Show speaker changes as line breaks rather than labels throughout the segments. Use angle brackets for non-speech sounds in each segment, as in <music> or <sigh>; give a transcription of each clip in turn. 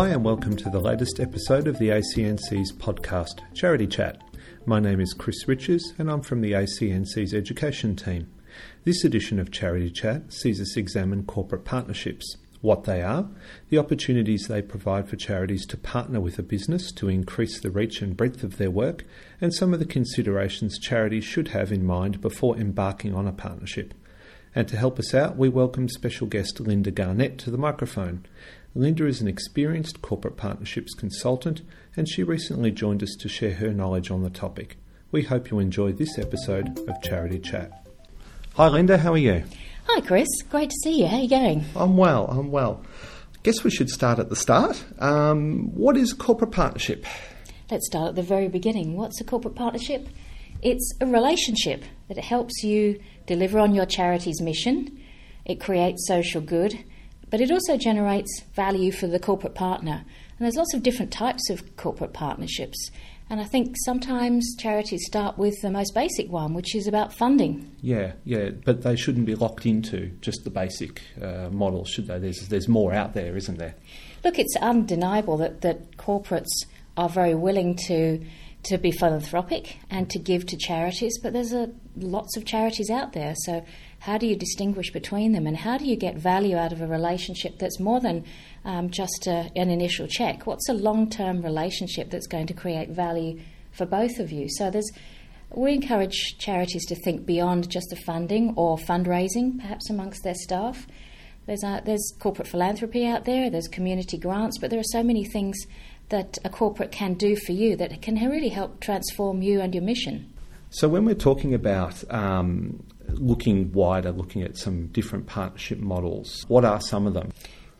Hi, and welcome to the latest episode of the ACNC's podcast, Charity Chat. My name is Chris Richards, and I'm from the ACNC's education team. This edition of Charity Chat sees us examine corporate partnerships, what they are, the opportunities they provide for charities to partner with a business to increase the reach and breadth of their work, and some of the considerations charities should have in mind before embarking on a partnership. And to help us out, we welcome special guest Linda Garnett to the microphone. Linda is an experienced corporate partnerships consultant, and she recently joined us to share her knowledge on the topic. We hope you enjoy this episode of Charity Chat. Hi, Linda, how are you?
Hi, Chris. Great to see you. How are you going?
I'm well, I'm well. I Guess we should start at the start. Um, what is corporate partnership?
Let's start at the very beginning. What's a corporate partnership? It's a relationship that helps you deliver on your charity's mission. It creates social good but it also generates value for the corporate partner. And there's lots of different types of corporate partnerships. And I think sometimes charities start with the most basic one, which is about funding.
Yeah, yeah, but they shouldn't be locked into just the basic uh, model, should they? There's, there's more out there, isn't there?
Look, it's undeniable that, that corporates are very willing to to be philanthropic and to give to charities, but there's a, lots of charities out there. So how do you distinguish between them, and how do you get value out of a relationship that's more than um, just a, an initial check? What's a long term relationship that's going to create value for both of you? So there's we encourage charities to think beyond just the funding or fundraising, perhaps amongst their staff. There's, uh, there's corporate philanthropy out there, there's community grants, but there are so many things that a corporate can do for you that can really help transform you and your mission.
So, when we're talking about um, looking wider, looking at some different partnership models. What are some of them?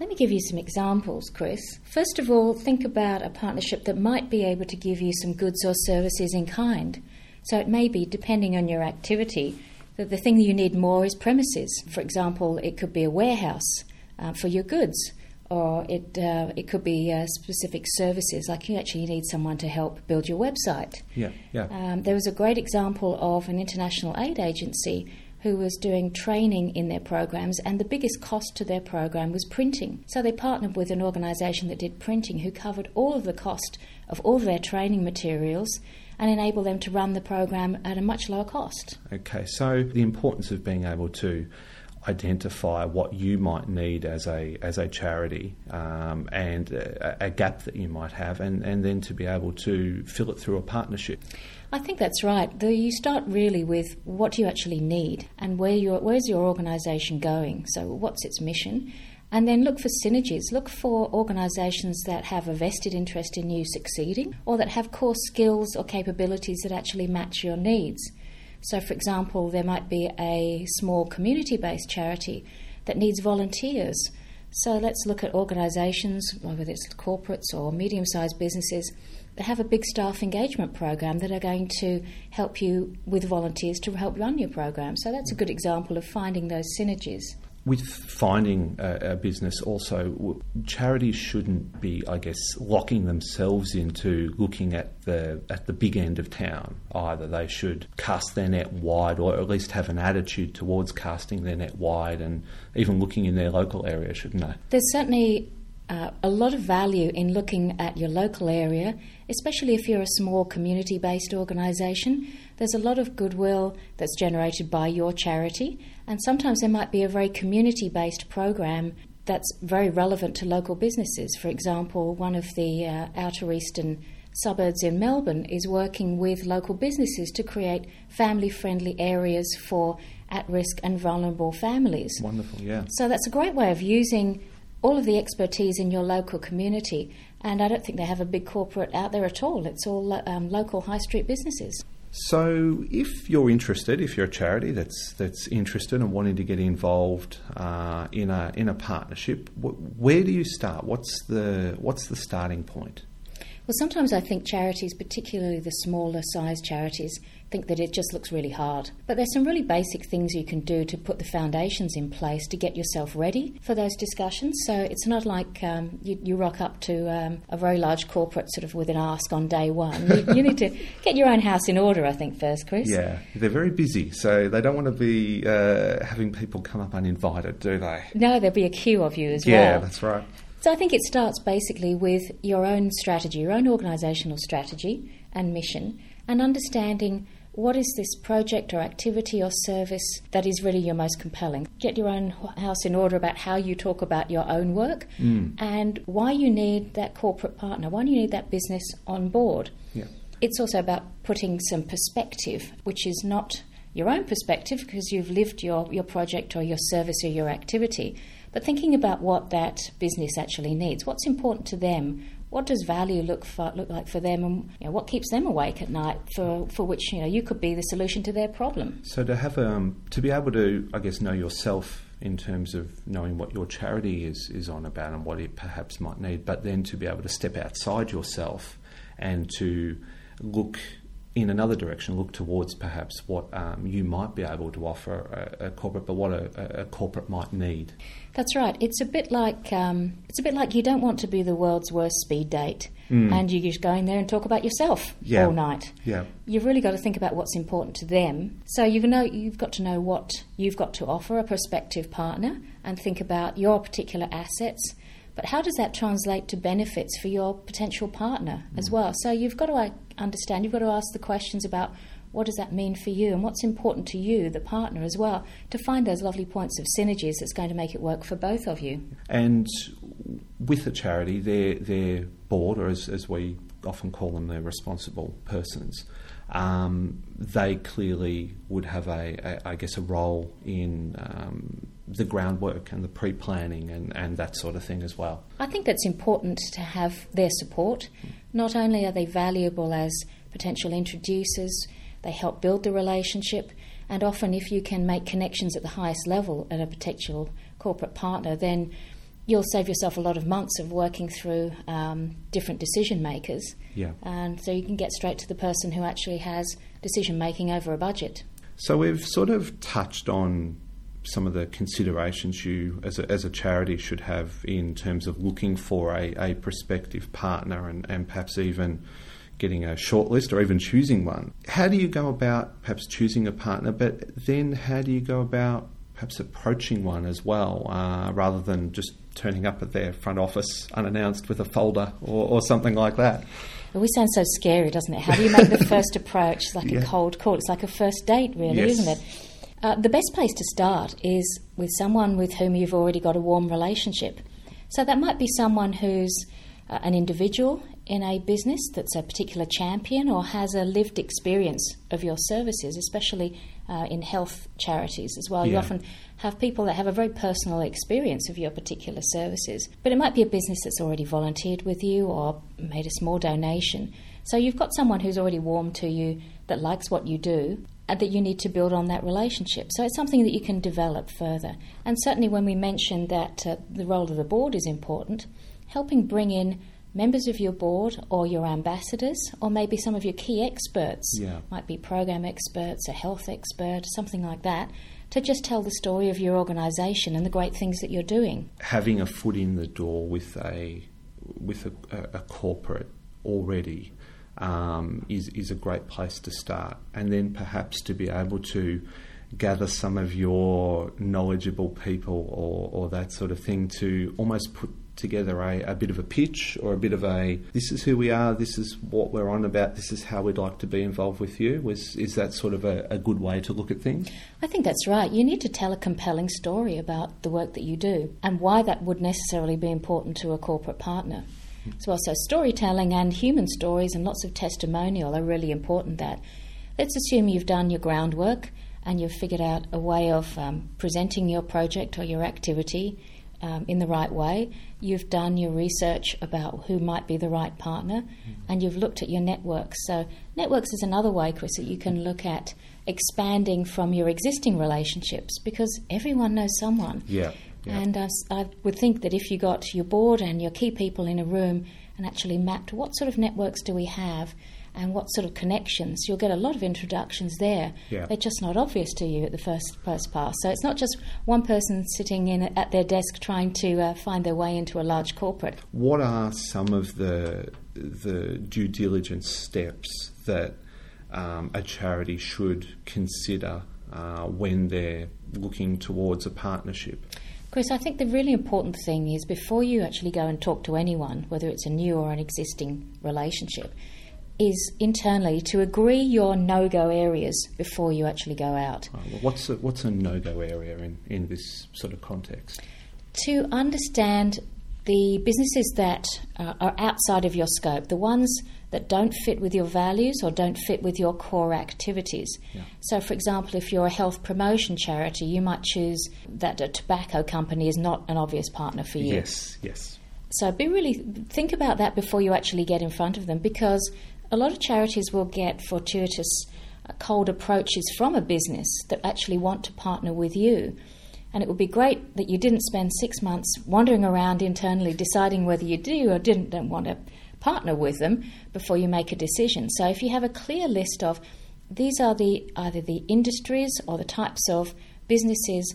Let me give you some examples, Chris. First of all, think about a partnership that might be able to give you some goods or services in kind. So it may be, depending on your activity, that the thing you need more is premises. For example, it could be a warehouse uh, for your goods, or it, uh, it could be uh, specific services, like you actually need someone to help build your website.
Yeah, yeah.
Um, there was a great example of an international aid agency who was doing training in their programs, and the biggest cost to their program was printing. So they partnered with an organisation that did printing, who covered all of the cost of all of their training materials and enable them to run the program at a much lower cost.
Okay, so the importance of being able to identify what you might need as a as a charity um, and a, a, gap that you might have, and, and then to be able to fill it through a partnership.
I think that's right. You start really with what do you actually need and where your where's your organisation going. So what's its mission, and then look for synergies. Look for organisations that have a vested interest in you succeeding, or that have core skills or capabilities that actually match your needs. So, for example, there might be a small community based charity that needs volunteers. So, let's look at organisations, whether it's corporates or medium sized businesses, that have a big staff engagement program that are going to help you with volunteers to help run your program. So, that's a good example of finding those synergies
with finding a, a, business, also charities shouldn't be, I guess, locking themselves into looking at the at the big end of town. Either they should cast their net wide, or at least have an attitude towards casting their net wide, and even looking in their local area, shouldn't they?
There's certainly uh, a lot of value in looking at your local area, especially if you're a small community based organisation. There's a lot of goodwill that's generated by your charity, and sometimes there might be a very community based program that's very relevant to local businesses. For example, one of the uh, outer eastern suburbs in Melbourne is working with local businesses to create family friendly areas for at risk and vulnerable families.
Wonderful, yeah.
So that's a great way of using all of the expertise in your local community. And I don't think they have a big corporate out there at all. It's all um, local high street businesses.
So, if you're interested, if you're a charity that's that's interested and wanting to get involved uh, in a in a partnership, wh- where do you start? What's the what's the starting point?
Well, sometimes I think charities, particularly the smaller size charities, think that it just looks really hard. But there's some really basic things you can do to put the foundations in place to get yourself ready for those discussions. So it's not like um, you, you, rock up to um, a very large corporate sort of with an ask on day one. You, you, need to <laughs> get your own house in order, I think, first, Chris.
Yeah, they're very busy, so they don't want to be uh, having people come up uninvited, do they?
No, there'll be a queue of you as
yeah,
well.
Yeah, that's right.
So I think it starts basically with your own strategy, your own organisational strategy and mission, and understanding what is this project or activity or service that is really your most compelling. Get your own house in order about how you talk about your own work
Mm.
and why you need that corporate partner, why do you need that business on board.
Yeah.
It's also about putting some perspective, which is not your own perspective because you've lived your, your project or your service or your activity, but thinking about what that business actually needs. What's important to them? What does value look for, look like for them, and you know, what keeps them awake at night? For, for which you know you could be the solution to their problem.
So to have um, to be able to, I guess, know yourself in terms of knowing what your charity is is on about and what it perhaps might need, but then to be able to step outside yourself and to look in another direction, look towards perhaps what um, you might be able to offer a, a corporate, but what a, a corporate might need.
That's right. It's a bit like um, it's a bit like you don't want to be the world's worst speed date,
Mm.
and you just go in there and talk about yourself
Yeah.
all night.
Yeah.
You've really got to think about what's important to them. So you know you've got to know what you've got to offer a prospective partner, and think about your particular assets. But how does that translate to benefits for your potential partner as well? So you've got to understand. You've got to ask the questions about what does that mean for you and what's important to you, the partner, as well, to find those lovely points of synergies that's going to make it work for both of you.
And with a charity, their their board, or as, as we often call them, their responsible persons, um, they clearly would have a, a, I guess, a role in um, the groundwork and the pre-planning and, and that sort of thing as well.
I think it's important to have their support. Not only are they valuable as potential introducers, they help build the relationship, and often if you can make connections at the highest level at a potential corporate partner, then you'll save yourself a lot of months of working through um, different decision makers.
Yeah.
And so you can get straight to the person who actually has decision making over a budget.
So we've sort of touched on some of the considerations you, as a, as a charity, should have in terms of looking for a, a prospective partner and, and perhaps even getting a shortlist or even choosing one. How do you go about perhaps choosing a partner, but then how do you go about perhaps approaching one as well, uh, rather than just turning up at their front office unannounced with a folder or, or something like that?
It always sounds so scary, doesn't it? How do you make the <laughs> first approach? It's like
Yeah.
a cold call. It's like a first date, really,
Yes.
isn't it? Uh, the best place to start is with someone with whom you've already got a warm relationship. So that might be someone who's uh, an individual in a business that's a particular champion or has a lived experience of your services, especially uh, in health charities as well. You often have people that have a very personal experience of your particular services. But it might be a business that's already volunteered with you or made a small donation. So you've got someone who's already warm to you that likes what you do that you need to build on that relationship. So it's something that you can develop further. And certainly when we mentioned that uh, the role of the board is important, helping bring in members of your board or your ambassadors or maybe some of your key experts
Yeah.
might be program experts, a health expert, something like that, to just tell the story of your organisation and the great things that you're doing.
having a foot in the door with a with a, a, a corporate already um, is is a great place to start, and then perhaps to be able to gather some of your knowledgeable people or, or that sort of thing to almost put together a, a bit of a pitch or a bit of a this is who we are, this is what we're on about, this is how we'd like to be involved with you. Was is that sort of a, a good way to look at things?
I think that's right. You need to tell a compelling story about the work that you do and why that would necessarily be important to a corporate partner. As well, so storytelling and human stories and lots of testimonial are really important. That let's assume you've done your groundwork and you've figured out a way of um, presenting your project or your activity um, in the right way. You've done your research about who might be the right partner, and you've looked at your networks. So, networks is another way, Chris, that you can look at expanding from your existing relationships because everyone knows someone.
Yeah. Yeah.
And I, s- I would think that if you got your board and your key people in a room and actually mapped what sort of networks do we have and what sort of connections, you'll get a lot of introductions there.
Yeah.
They're just not obvious to you at the first first pass. So it's not just one person sitting in at their desk trying to uh, find their way into a large corporate.
What are some of the the due diligence steps that um, a charity should consider uh, when they're looking towards a partnership?
Chris, I think the really important thing is before you actually go and talk to anyone, whether it's a new or an existing relationship, is internally to agree your no go areas before you actually go out.
Oh, well, what's a, what's a no go area in, in this sort of context?
To understand the businesses that uh, are outside of your scope, the ones that don't fit with your values or don't fit with your core activities.
Yeah.
So, for example, if you're a health promotion charity, you might choose that a tobacco company is not an obvious partner for you.
Yes, yes.
So, be really think about that before you actually get in front of them because a lot of charities will get fortuitous uh, cold approaches from a business that actually want to partner with you. And it would be great that you didn't spend six months wandering around internally deciding whether you do or didn't want to partner with them before you make a decision. So if you have a clear list of these are the either the industries or the types of businesses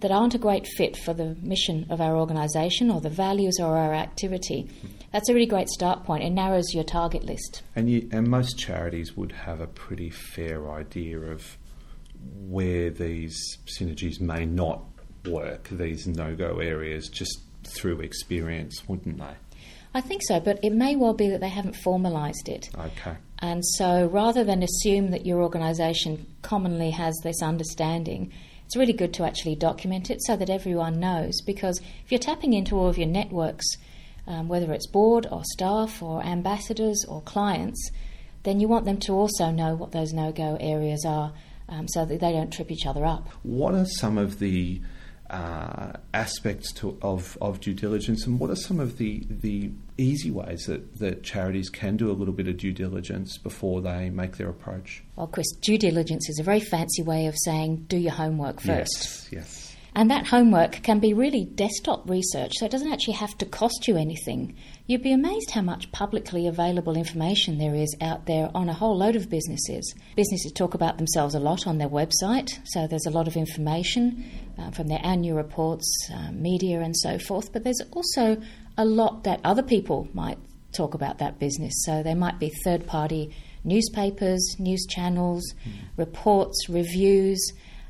that aren't a great fit for the mission of our organisation or the values or our activity, that's a really great start point. It narrows your target list.
And you, and most charities would have a pretty fair idea of where these synergies may not work, these no-go areas, just through experience, wouldn't they?
I think so, but it may well be that they haven't formalised it.
Okay.
And so rather than assume that your organisation commonly has this understanding, it's really good to actually document it so that everyone knows. Because if you're tapping into all of your networks, um, whether it's board or staff or ambassadors or clients, then you want them to also know what those no go areas are um, so that they don't trip each other up.
What are some of the uh, aspects to, of, of due diligence, and what are some of the, the easy ways that, that charities can do a little bit of due diligence before they make their approach?
Well, Chris, due diligence is a very fancy way of saying do your homework first.
Yes, yes.
And that homework can be really desktop research, so it doesn't actually have to cost you anything. You'd be amazed how much publicly available information there is out there on a whole load of businesses. Businesses talk about themselves a lot on their website, so there's a lot of information uh, from their annual reports, uh, media, and so forth. But there's also a lot that other people might talk about that business. So there might be third party newspapers, news channels, mm. reports, reviews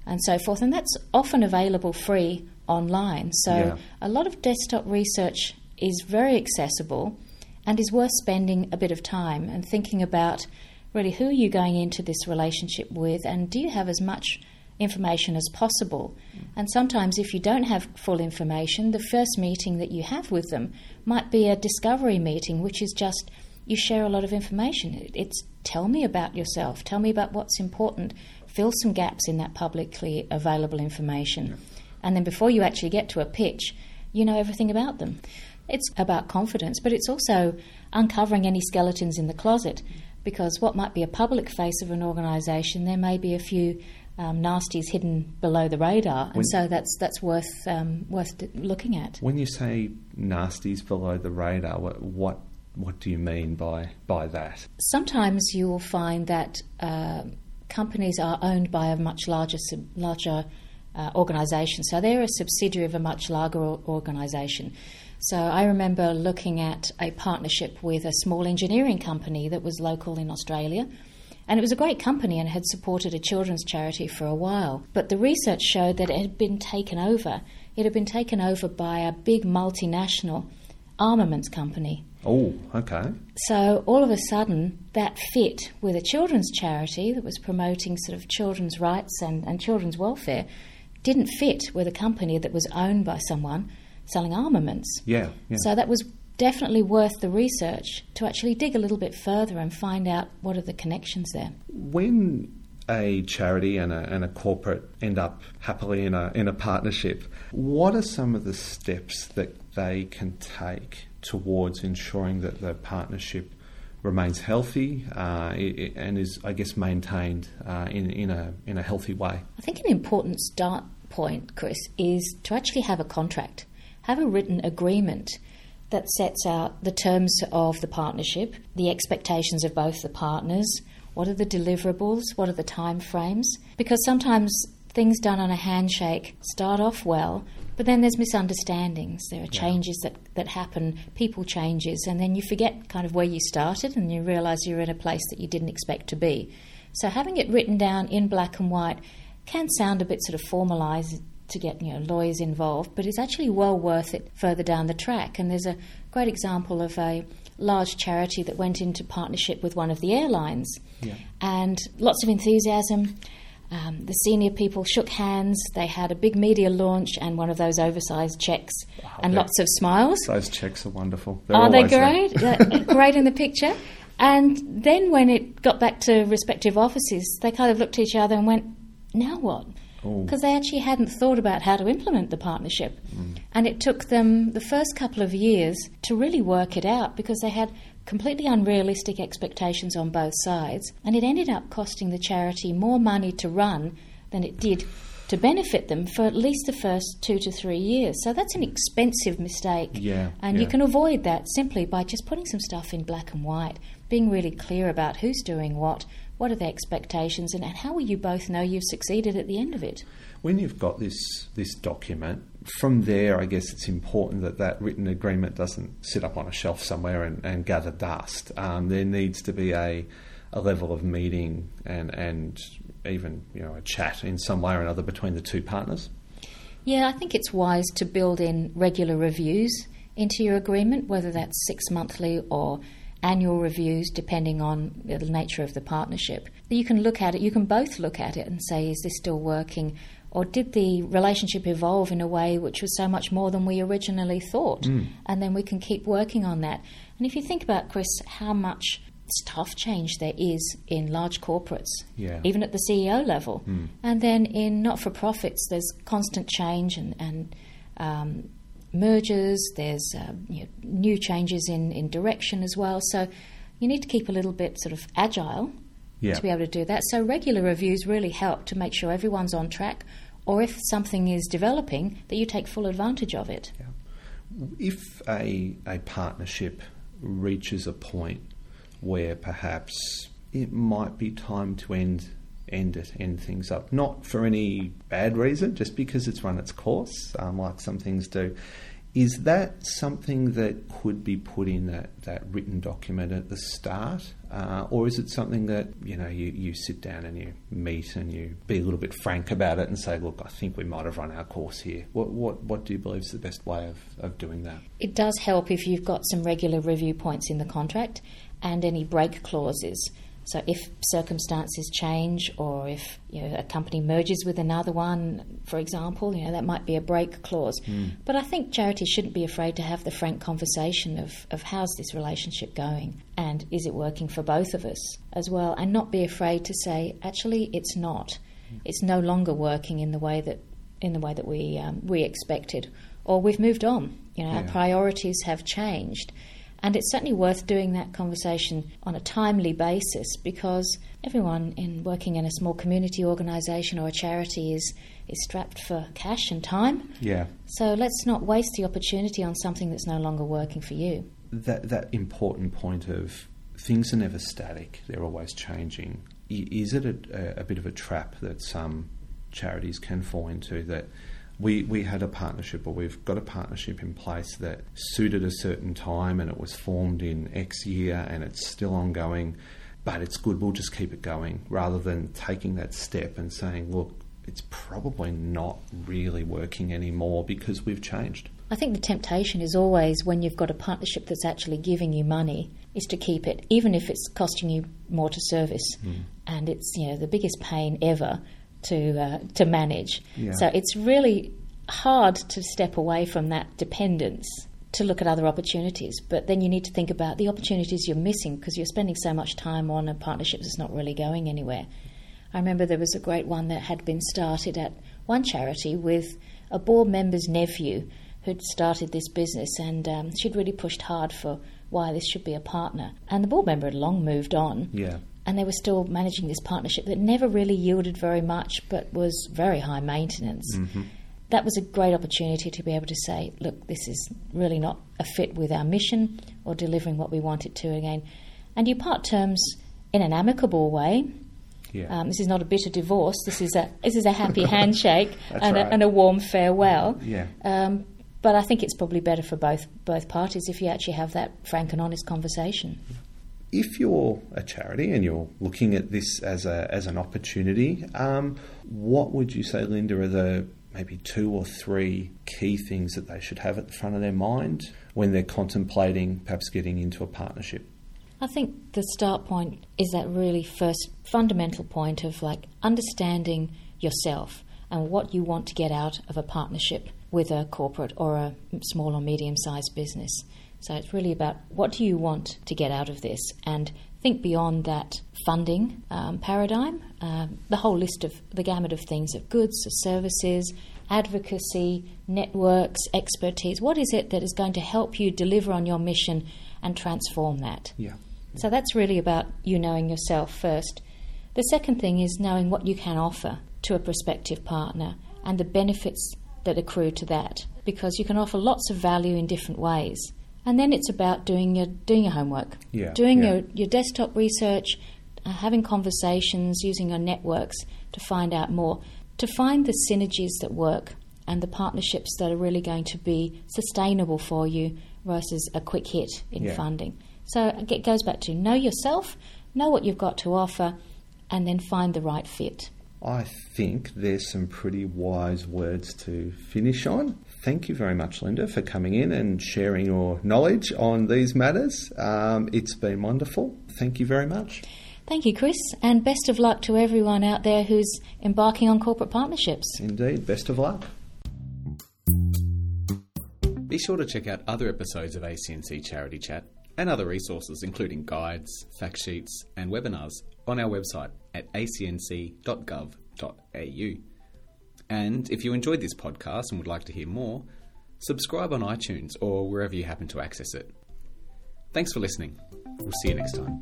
and so forth. And that's often available free online. So
Yeah.
a lot of desktop research is very accessible and is worth spending a bit of time and thinking about really who are you going into this relationship with and do you have as much information as possible. And sometimes, if you don't have full information, the first meeting that you have with them might be a discovery meeting, which is just you share a lot of information. It's tell me about yourself, tell me about what's important, fill some gaps in that publicly available information. And then before you actually get to a pitch, you know everything about them. It's about confidence, but it's also uncovering any skeletons in the closet because what might be a public face of an organisation, there may be a few um, nasties hidden below the radar, and
When-
so that's that's worth um, worth looking at.
When you say nasties below the radar, what what, what do you mean by by that?
Sometimes you will find that uh, companies are owned by a much larger larger uh, organisation, so they're a subsidiary of a much larger organisation. So I remember looking at a partnership with a small engineering company that was local in Australia. And it was a great company and had supported a children's charity for a while. But the research showed that it had been taken over. It had been taken over by a big multinational armaments company.
Oh, okay.
So all of a sudden, that fit with a children's charity that was promoting sort of children's rights and, and children's welfare didn't fit with a company that was owned by someone selling armaments.
Yeah, yeah.
So that was definitely worth the research to actually dig a little bit further and find out what are the connections there.
when a charity and a, and a corporate end up happily in a in a partnership, what are some of the steps that they can take towards ensuring that the partnership remains healthy uh, and is, I guess, maintained uh, in in a in a healthy way?
I think an important start point, Chris, is to actually have a contract, have a written agreement that sets out the terms of the partnership, the expectations of both the partners, what are the deliverables, what are the time frames, because sometimes things done on a handshake start off well, but then there's misunderstandings. There are changes that, that happen, people changes, and then you forget kind of where you started and you realise you're in a place that you didn't expect to be. So having it written down in black and white can sound a bit sort of formalised to get you know lawyers involved, but it's actually well worth it further down the track. And there's a great example of a large charity that went into partnership with one of the airlines,
Yeah.
and lots of enthusiasm. Um, the senior people shook hands. They had a big media launch and one of those oversized checks, and lots of smiles.
Those checks are wonderful. They're
Are they great? <laughs> Great in the picture. And then when it got back to respective offices, they kind of looked at each other and went, now what? Because they actually hadn't thought about how to implement the partnership. And it took them the first couple of years to really work it out because they had completely unrealistic expectations on both sides. And it ended up costing the charity more money to run than it did to benefit them for at least the first two to three years. So that's an expensive mistake.
Yeah,
And you can avoid that simply by just putting some stuff in black and white, being really clear about who's doing what, what are the expectations, and, and how will you both know you've succeeded at the end of it.
When you've got this this document, from there, I guess it's important that that written agreement doesn't sit up on a shelf somewhere and, and gather dust. Um, there needs to be a a level of meeting and and even you know a chat in some way or another between the two partners.
Yeah, I think it's wise to build in regular reviews into your agreement, whether that's six monthly or annual reviews, depending on the nature of the partnership. You can look at it, you can both look at it and say, is this still working? Or did the relationship evolve in a way which was so much more than we originally thought? And then we can keep working on that. And if you think about, Chris, how much staff change there is in large corporates,
Yeah.
even at the CEO level. And then in not for profits, there's constant change and, and um, mergers, there's uh, you know, new changes in, in direction as well. So you need to keep a little bit sort of agile
Yeah.
to be able to do that. So regular reviews really help to make sure everyone's on track, or if something is developing, that you take full advantage of it.
If a, a partnership reaches a point where perhaps it might be time to end end it, end things up, not for any bad reason, just because it's run its course, um, like some things do. Is that something that could be put in that, that written document at the start? Uh, or is it something that, you know, you, you sit down and you meet and you be a little bit frank about it and say, look, I think we might have run our course here. What, what, what do you believe is the best way of, of doing that?
It does help if you've got some regular review points in the contract and any break clauses. So if circumstances change or if you know, a company merges with another one, for example, you know, that might be a break clause. But I think charities shouldn't be afraid to have the frank conversation of, of how's this relationship going and is it working for both of us as well and not be afraid to say, actually, it's not. It's no longer working in the way that in the way that we um, we expected, or we've moved on. You know, our priorities have changed, and it's certainly worth doing that conversation on a timely basis because everyone in working in a small community organisation or a charity is is strapped for cash and time.
Yeah.
So let's not waste the opportunity on something that's no longer working for you.
that that important point of things are never static; they're always changing. Is it a, a bit of a trap that some charities can fall into? That we we had a partnership, or we've got a partnership in place that suited a certain time, and it was formed in X year, and it's still ongoing. But it's good. We'll just keep it going, rather than taking that step and saying, "Look, it's probably not really working anymore because we've changed."
I think the temptation is always when you've got a partnership that's actually giving you money is to keep it, even if it's costing you more to service, mm. and it's you know the biggest pain ever to uh, to manage.
Yeah.
So it's really hard to step away from that dependence to look at other opportunities. But then you need to think about the opportunities you're missing because you're spending so much time on a partnership that's not really going anywhere. I remember there was a great one that had been started at one charity with a board member's nephew who'd started this business, and um, she'd really pushed hard for why this should be a partner. And the board member had long moved on,
Yeah.
And they were still managing this partnership that never really yielded very much but was very high maintenance. That was a great opportunity to be able to say, look, this is really not a fit with our mission or delivering what we want it to again. And you part terms in an amicable way.
Yeah.
Um, this is not a bitter divorce. This is a this is a happy <laughs> <laughs> handshake and,
right.
a, and a warm farewell.
Yeah.
Um, but I think it's probably better for both both parties if you actually have that frank and honest conversation.
If you're a charity and you're looking at this as a as an opportunity, um, what would you say, Linda, are the maybe two or three key things that they should have at the front of their mind when they're contemplating perhaps getting into a partnership?
I think the start point is that really first fundamental point of like understanding yourself and what you want to get out of a partnership with a corporate or a small or medium sized business. So it's really about what do you want to get out of this and think beyond that funding um, paradigm, um, the whole list of the gamut of things of goods, of services, advocacy, networks, expertise. What is it that is going to help you deliver on your mission and transform that?
Yeah.
So that's really about you knowing yourself first. The second thing is knowing what you can offer to a prospective partner and the benefits that accrue to that because you can offer lots of value in different ways. And then it's about doing your doing your homework,
Yeah,
doing
yeah.
your your desktop research, uh, having conversations, using your networks to find out more, to find the synergies that work and the partnerships that are really going to be sustainable for you versus a quick hit in
Yeah.
funding. So it goes back to know yourself, know what you've got to offer, and then find the right fit.
I think there's some pretty wise words to finish on. Thank you very much, Linda, for coming in and sharing your knowledge on these matters. Um, it's been wonderful. Thank you very much.
Thank you, Chris, and best of luck to everyone out there who's embarking on corporate partnerships.
Indeed. Best of luck.
Be sure to check out other episodes of ACNC Charity Chat and other resources, including guides, fact sheets, and webinars, on our website at acnc.gov.au. And if you enjoyed this podcast and would like to hear more, subscribe on iTunes or wherever you happen to access it. Thanks for listening. We'll see you next time.